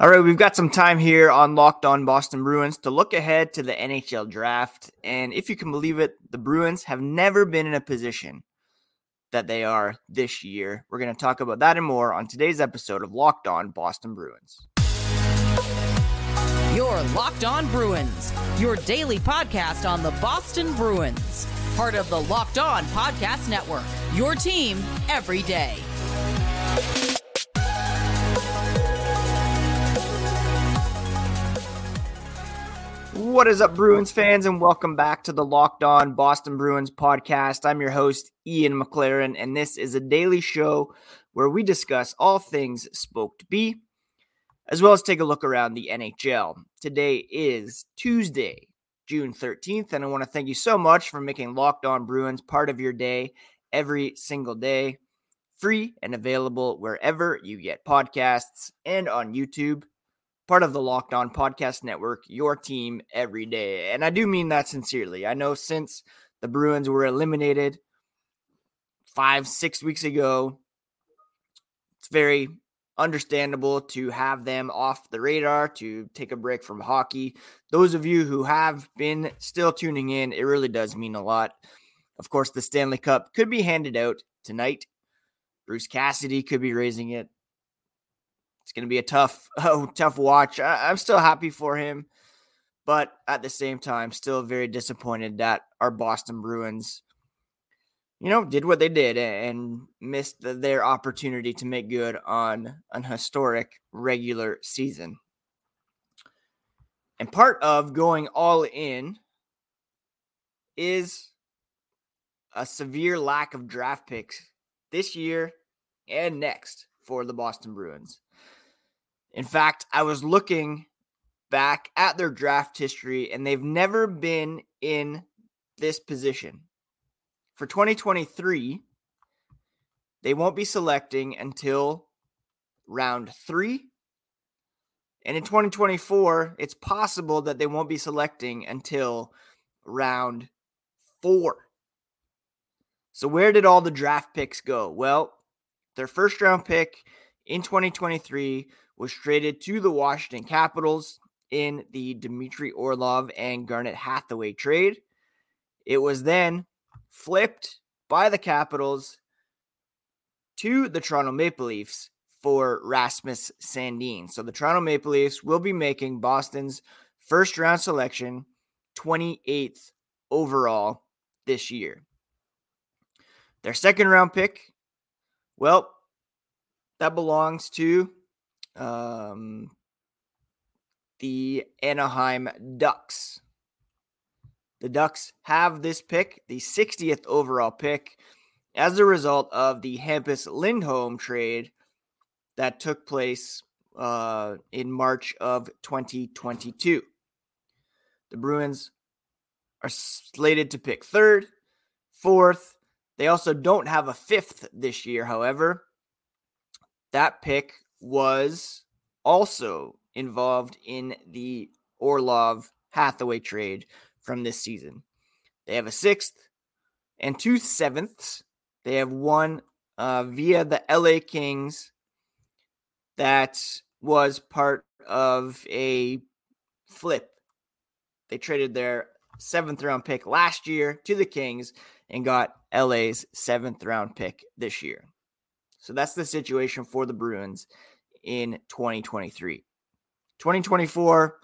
All right, we've got some time here on Locked On Boston Bruins to look ahead to the NHL draft. And if you can believe it, the Bruins have never been in a position that they are this year. We're going to talk about that and more on today's episode of Locked On Boston Bruins. Your Locked On Bruins, your daily podcast on the Boston Bruins, part of the Locked On Podcast Network, your team every day. What is up, Bruins fans, and welcome back to the Locked On Boston Bruins podcast. I'm your host, Ian McLaren, and this is a daily show where we discuss all things Spoked B, as well as take a look around the NHL. Today is Tuesday, June 13th, and I want to thank you so much for making Locked On Bruins part of your day every single day, free and available wherever you get podcasts and on YouTube part of the Locked On Podcast Network, your team every day. And I do mean that sincerely. I know since the Bruins were eliminated five, six weeks ago, it's very understandable to have them off the radar, to take a break from hockey. Those of you who have been still tuning in, it really does mean a lot. Of course, the Stanley Cup could be handed out tonight. Bruce Cassidy could be raising it it's going to be a tough, oh, tough watch. I, am still happy for him, but at the same time, still very disappointed that our Boston Bruins, you know, did what they did and missed their opportunity to make good on an historic regular season. And part of going all in is a severe lack of draft picks this year and next for the Boston Bruins. In fact, I was looking back at their draft history and they've never been in this position. For 2023, they won't be selecting until round three. And in 2024, it's possible that they won't be selecting until round four. So, where did all the draft picks go? Well, their first round pick in 2023 was traded to the Washington Capitals in the Dmitry Orlov and Garnet Hathaway trade. It was then flipped by the Capitals to the Toronto Maple Leafs for Rasmus Sandin. So the Toronto Maple Leafs will be making Boston's first round selection 28th overall this year. Their second round pick, well, that belongs to um, the Anaheim Ducks. The Ducks have this pick, the 60th overall pick, as a result of the Hampus Lindholm trade that took place uh, in March of 2022. The Bruins are slated to pick third, fourth. They also don't have a fifth this year, however. That pick was also involved in the Orlov Hathaway trade from this season. They have a sixth and two sevenths. They have one uh, via the LA Kings that was part of a flip. They traded their seventh round pick last year to the Kings and got LA's seventh round pick this year. So that's the situation for the Bruins in 2023. 2024,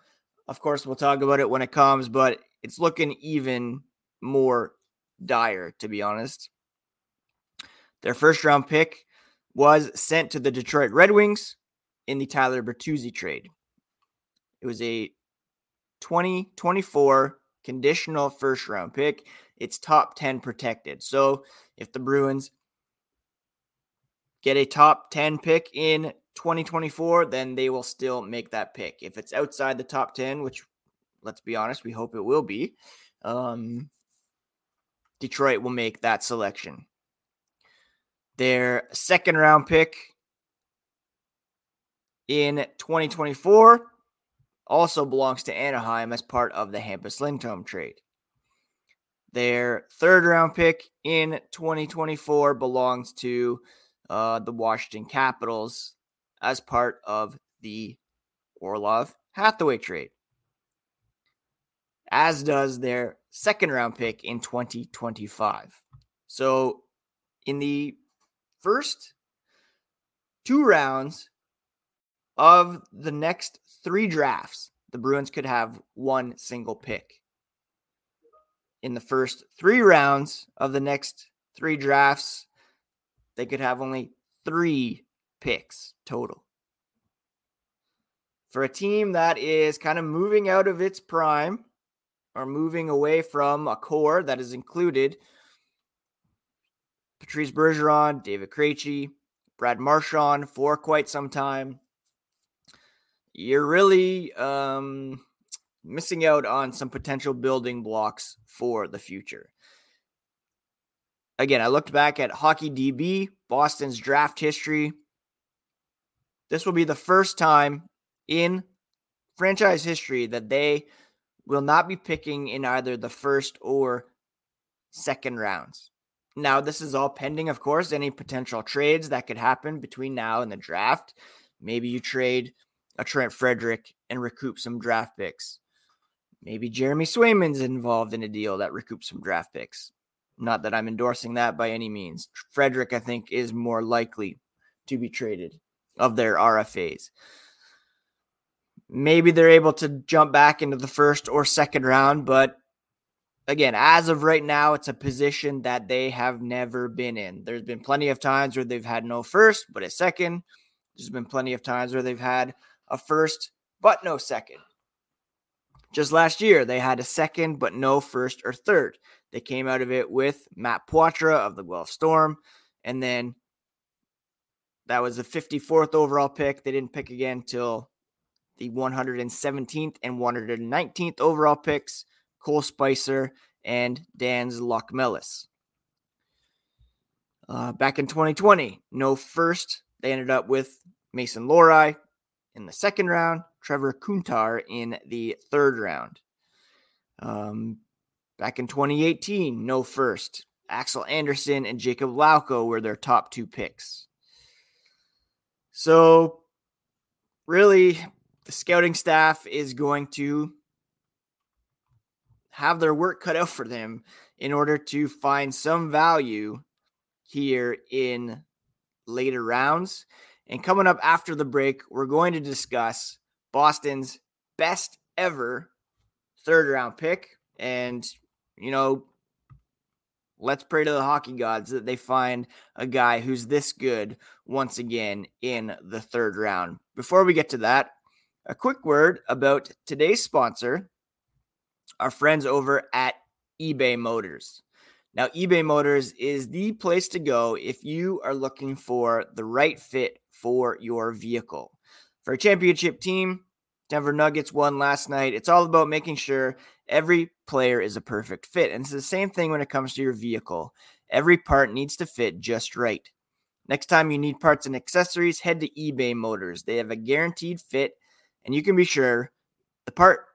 of course, we'll talk about it when it comes, but it's looking even more dire, to be honest. Their first round pick was sent to the Detroit Red Wings in the Tyler Bertuzzi trade. It was a 2024 conditional first round pick. It's top 10 protected. So if the Bruins get a top 10 pick in 2024, then they will still make that pick. If it's outside the top 10, which let's be honest, we hope it will be, um, Detroit will make that selection. Their second round pick in 2024 also belongs to Anaheim as part of the Hampus Lindholm trade. Their third round pick in 2024 belongs to uh, the Washington Capitals as part of the Orlov Hathaway trade, as does their second round pick in 2025. So, in the first two rounds of the next three drafts, the Bruins could have one single pick. In the first three rounds of the next three drafts, they could have only three picks total. For a team that is kind of moving out of its prime or moving away from a core that is included Patrice Bergeron, David Krejci, Brad Marchand for quite some time. You're really um, missing out on some potential building blocks for the future. Again, I looked back at Hockey DB, Boston's draft history. This will be the first time in franchise history that they will not be picking in either the first or second rounds. Now, this is all pending, of course, any potential trades that could happen between now and the draft. Maybe you trade a Trent Frederic and recoup some draft picks. Maybe Jeremy Swayman's involved in a deal that recoups some draft picks. Not that I'm endorsing that by any means. Frederic, I think, is more likely to be traded of their RFAs. Maybe they're able to jump back into the first or second round, but again, as of right now, it's a position that they have never been in. There's been plenty of times where they've had no first, but a second. There's been plenty of times where they've had a first, but no second. Just last year, they had a second, but no first or third. They came out of it with Matt Poitras of the Guelph Storm. And then that was the 54th overall pick. They didn't pick again till the 117th and 119th overall picks. Cole Spicer, and Dans Locmelis. Uh, back in 2020, no first. They ended up with Mason Lohrei in the second round, Trevor Kuntar in the third round. Um, back in 2018, no first. Axel Andersson and Jakub Lauko were their top two picks. So, really, the scouting staff is going to have their work cut out for them in order to find some value here in later rounds. And coming up after the break, we're going to discuss Boston's best ever third round pick. And, you know, let's pray to the hockey gods that they find a guy who's this good once again in the third round. Before we get to that, a quick word about today's sponsor, our friends over at eBay Motors. Now, eBay Motors is the place to go if you are looking for the right fit for your vehicle. For a championship team, Denver Nuggets won last night. It's all about making sure every player is a perfect fit. And it's the same thing when it comes to your vehicle. Every part needs to fit just right. Next time you need parts and accessories, head to eBay Motors. They have a guaranteed fit, and you can be sure the part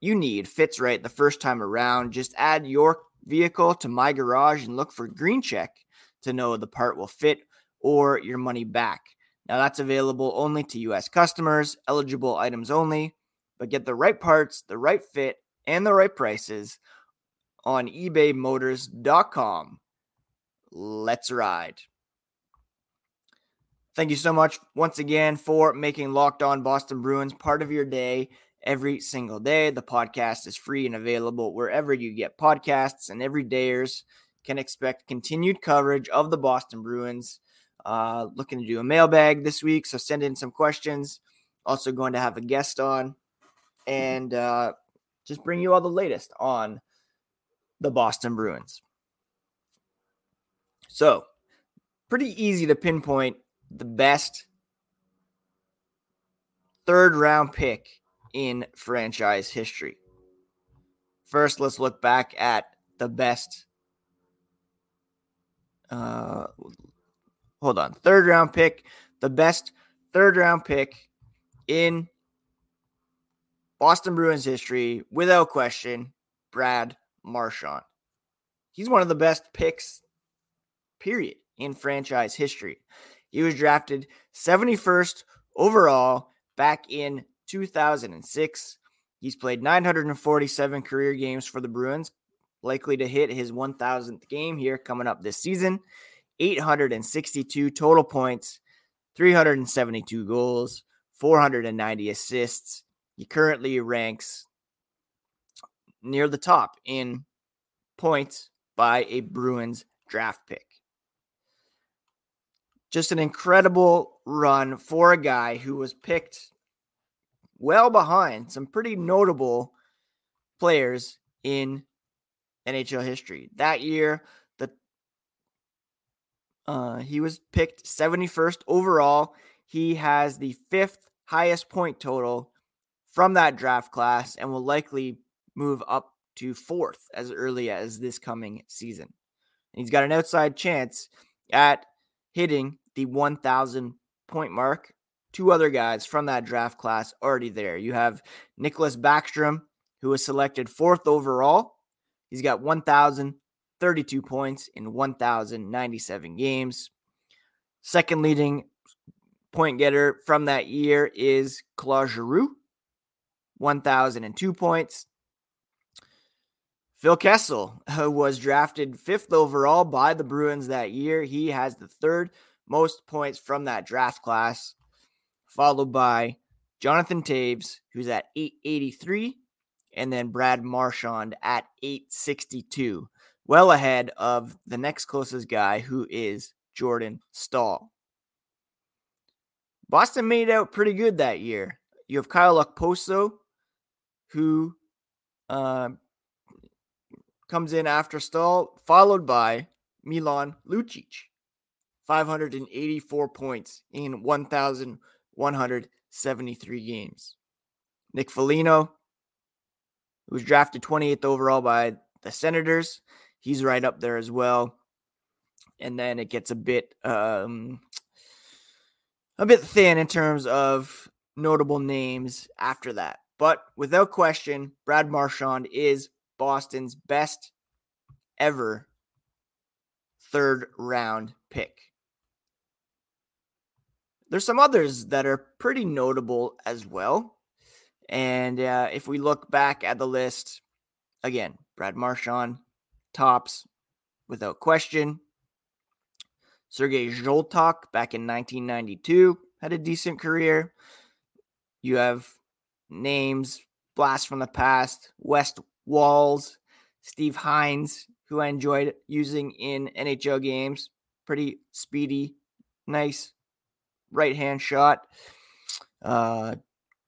you need fits right the first time around. Just add your vehicle to my garage and look for green check to know the part will fit or your money back. Now that's available only to US customers, eligible items only, but get the right parts, the right fit, and the right prices on ebaymotors.com. Let's ride. Thank you so much once again for making Locked On Boston Bruins part of your day every single day. The podcast is free and available wherever you get podcasts, and everydayers can expect continued coverage of the Boston Bruins. Uh, looking to do a mailbag this week, so send in some questions. Also, going to have a guest on and uh, just bring you all the latest on the Boston Bruins. So, pretty easy to pinpoint the best third round pick in franchise history. First, let's look back at the best. Uh, hold on. Third round pick, the best third round pick in Boston Bruins history, without question, Brad Marchand. He's one of the best picks, period, in franchise history. He was drafted 71st overall back in 2006. He's played 947 career games for the Bruins, likely to hit his 1000th game here coming up this season. 862 total points, 372 goals, 490 assists. He currently ranks near the top in points by a Bruins draft pick. Just an incredible run for a guy who was picked well behind some pretty notable players in NHL history. That year, uh, he was picked 71st overall. He has the fifth highest point total from that draft class and will likely move up to fourth as early as this coming season. And he's got an outside chance at hitting the 1,000 point mark. Two other guys from that draft class already there. You have Nicklas Backstrom, who was selected fourth overall. He's got 1,032 points in 1,097 games. Second leading point getter from that year is Claude Giroux, 1,002 points. Phil Kessel was drafted fifth overall by the Bruins that year. He has the third most points from that draft class, followed by Jonathan Toews, who's at 883, and then Brad Marchand at 862, well ahead of the next closest guy, who is Jordan Staal. Boston made out pretty good that year. You have Kyle Okposo, who uh, comes in after Staal, followed by Milan Lucic, 584 points in 1,173 games. Nick Foligno, who was drafted 28th overall by the Senators, he's right up there as well. And then it gets a bit um, a bit thin in terms of notable names after that. But without question, Brad Marchand is Boston's best ever third round pick. There's some others that are pretty notable as well. And uh, if we look back at the list, again, Brad Marchand tops without question. Sergei Zholtok back in 1992 had a decent career. You have names, blast from the past, Wes Walz, Steve Heinze, who I enjoyed using in NHL games. Pretty speedy, nice right hand shot. Uh,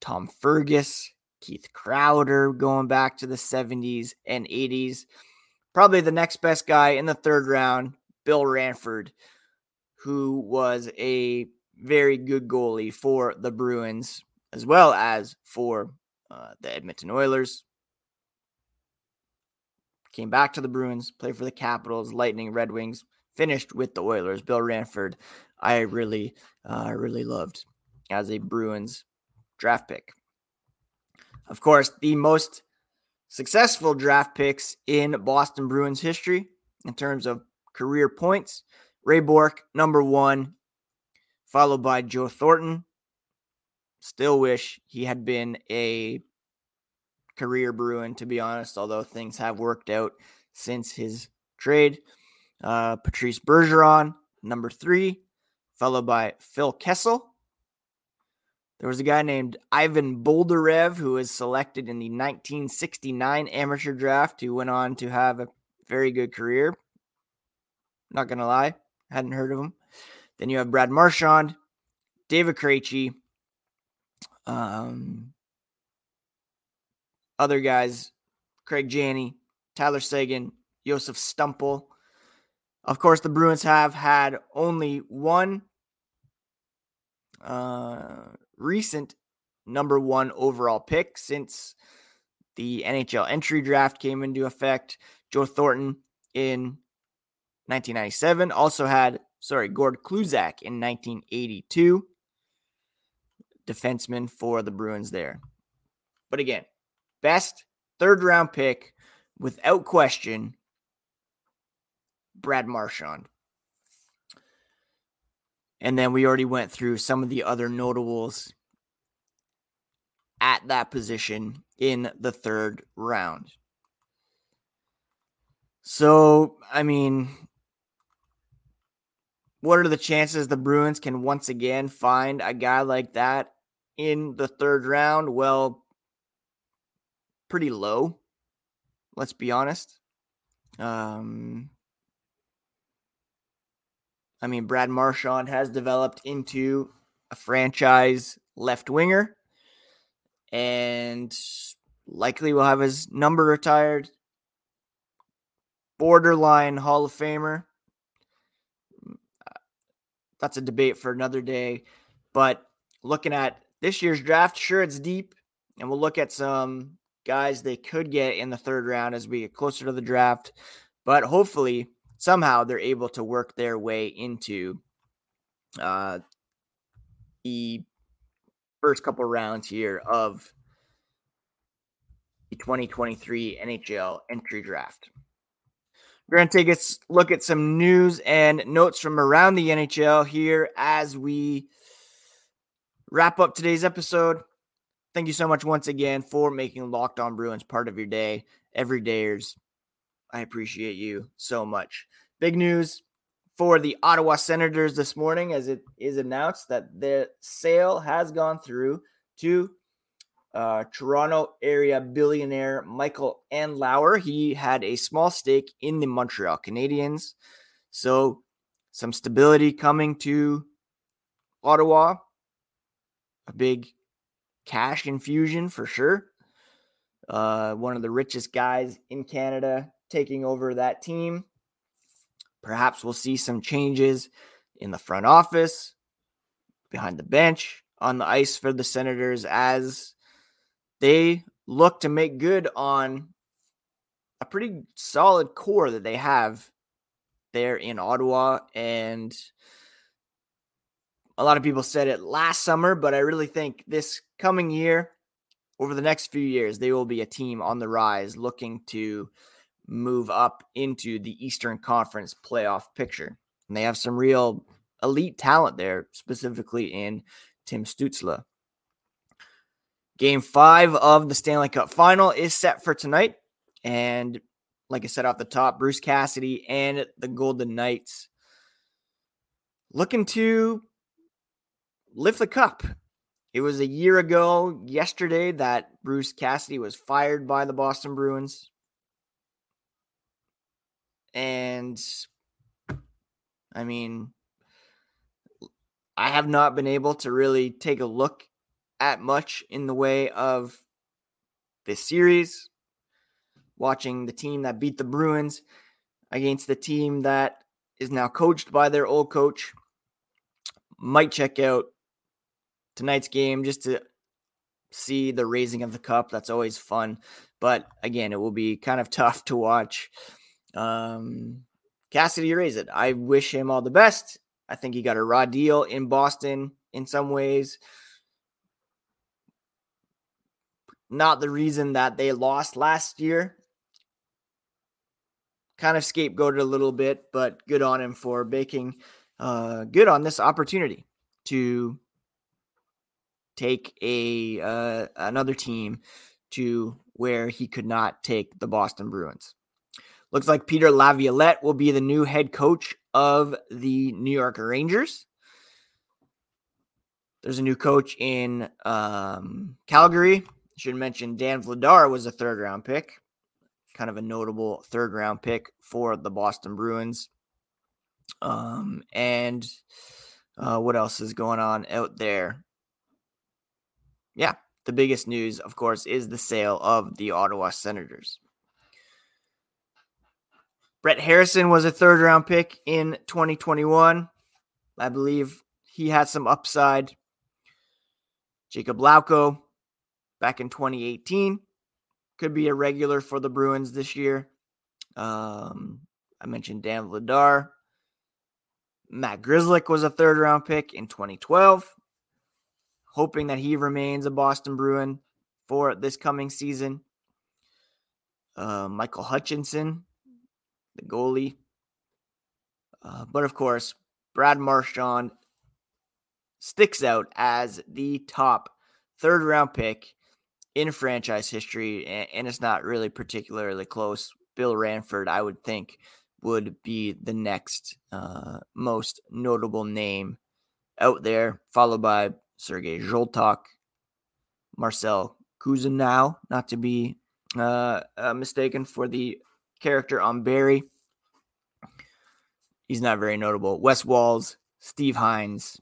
Tom Fergus, Keith Crowder going back to the 70s and 80s. Probably the next best guy in the third round, Bill Ranford, who was a very good goalie for the Bruins as well as for uh, the Edmonton Oilers. Came back to the Bruins, played for the Capitals, Lightning, Red Wings, finished with the Oilers. Bill Ranford, I really, uh, really loved as a Bruins draft pick. Of course, the most successful draft picks in Boston Bruins history in terms of career points Ray Bourque, number one, followed by Joe Thornton. Still wish he had been a career Bruin, to be honest, although things have worked out since his trade. Uh, Patrice Bergeron, number three, followed by Phil Kessel. There was a guy named Ivan Boldyrev who was selected in the 1969 amateur draft who went on to have a very good career. Not going to lie. Hadn't heard of him. Then you have Brad Marchand, David Krejci, um, other guys, Craig Janney, Tyler Seguin, Jozef Stumpel. Of course, the Bruins have had only one uh, recent number one overall pick since the NHL entry draft came into effect. Joe Thornton in 1997. Also had, sorry, Gord Kluzak in 1982. Defenseman for the Bruins there. But again, best third round pick without question, Brad Marchand. And then we already went through some of the other notables at that position in the third round. So, I mean, what are the chances the Bruins can once again find a guy like that in the third round? Well, pretty low. Let's be honest. Um, I mean, Brad Marchand has developed into a franchise left winger and likely will have his number retired. Borderline Hall of Famer. That's a debate for another day. But looking at this year's draft, sure, it's deep. And we'll look at some guys they could get in the third round as we get closer to the draft. But hopefully, somehow they're able to work their way into uh, the first couple rounds here of the 2023 NHL entry draft. We're going to take a look at some news and notes from around the NHL here as we wrap up today's episode. Thank you so much once again for making Locked On Bruins part of your day. Everydayers I appreciate you so much. Big news for the Ottawa Senators this morning as it is announced that the sale has gone through to uh, Toronto area billionaire Michael Andlauer. He had a small stake in the Montreal Canadiens. So, some stability coming to Ottawa. A big cash infusion for sure. Uh, one of the richest guys in Canada taking over that team. Perhaps we'll see some changes in the front office, behind the bench, on the ice for the Senators as they look to make good on a pretty solid core that they have there in Ottawa. And a lot of people said it last summer, but I really think this coming year, over the next few years, they will be a team on the rise looking to move up into the Eastern Conference playoff picture. And they have some real elite talent there, specifically in Tim Stützle. Game five of the Stanley Cup final is set for tonight. And like I said off the top, Bruce Cassidy and the Golden Knights looking to lift the cup. It was a year ago yesterday that Bruce Cassidy was fired by the Boston Bruins. And I mean, I have not been able to really take a look at much in the way of this series. Watching the team that beat the Bruins against the team that is now coached by their old coach. Might check out tonight's game just to see the raising of the cup. That's always fun. But again, it will be kind of tough to watch um, Cassidy raise it. I wish him all the best. I think he got a raw deal in Boston in some ways. Not the reason that they lost last year. Kind of scapegoated a little bit, but good on him for making uh, good on this opportunity to take a uh, another team to where he could not take the Boston Bruins. Looks like Peter Laviolette will be the new head coach of the New York Rangers. There's a new coach in um, Calgary. Should mention Dan Vladar was a third round pick, kind of a notable third round pick for the Boston Bruins. Um, and uh, what else is going on out there? Yeah, the biggest news, of course, is the sale of the Ottawa Senators. Brett Harrison was a third round pick in 2021. I believe he had some upside. Jakub Lauko back in 2018 could be a regular for the Bruins this year. Um, I mentioned Dan Vladar. Matt Grzelcyk was a third round pick in 2012. Hoping that he remains a Boston Bruin for this coming season. Uh, Michael Hutchinson the goalie. Uh, but of course, Brad Marchand sticks out as the top third round pick in franchise history, and, and it's not really particularly close. Bill Ranford, I would think, would be the next uh, most notable name out there, followed by Sergei Zholtok, Marcel Cousineau, not to be uh, uh, mistaken for the character on Barry. He's not very notable. Wes Walz, Steve Heinze,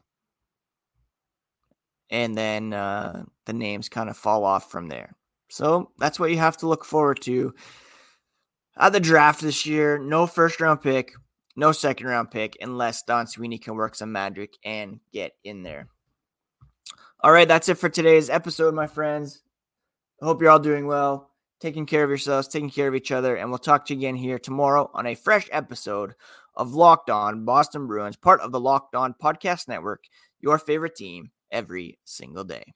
and then uh, the names kind of fall off from there. So that's what you have to look forward to at the draft this year. No first round pick, no second round pick, unless Don Sweeney can work some magic and get in there. All right, that's it for today's episode, my friends. Hope you're all doing well, taking care of yourselves, taking care of each other, and we'll talk to you again here tomorrow on a fresh episode of Locked On Boston Bruins, part of the Locked On Podcast Network, your favorite team every single day.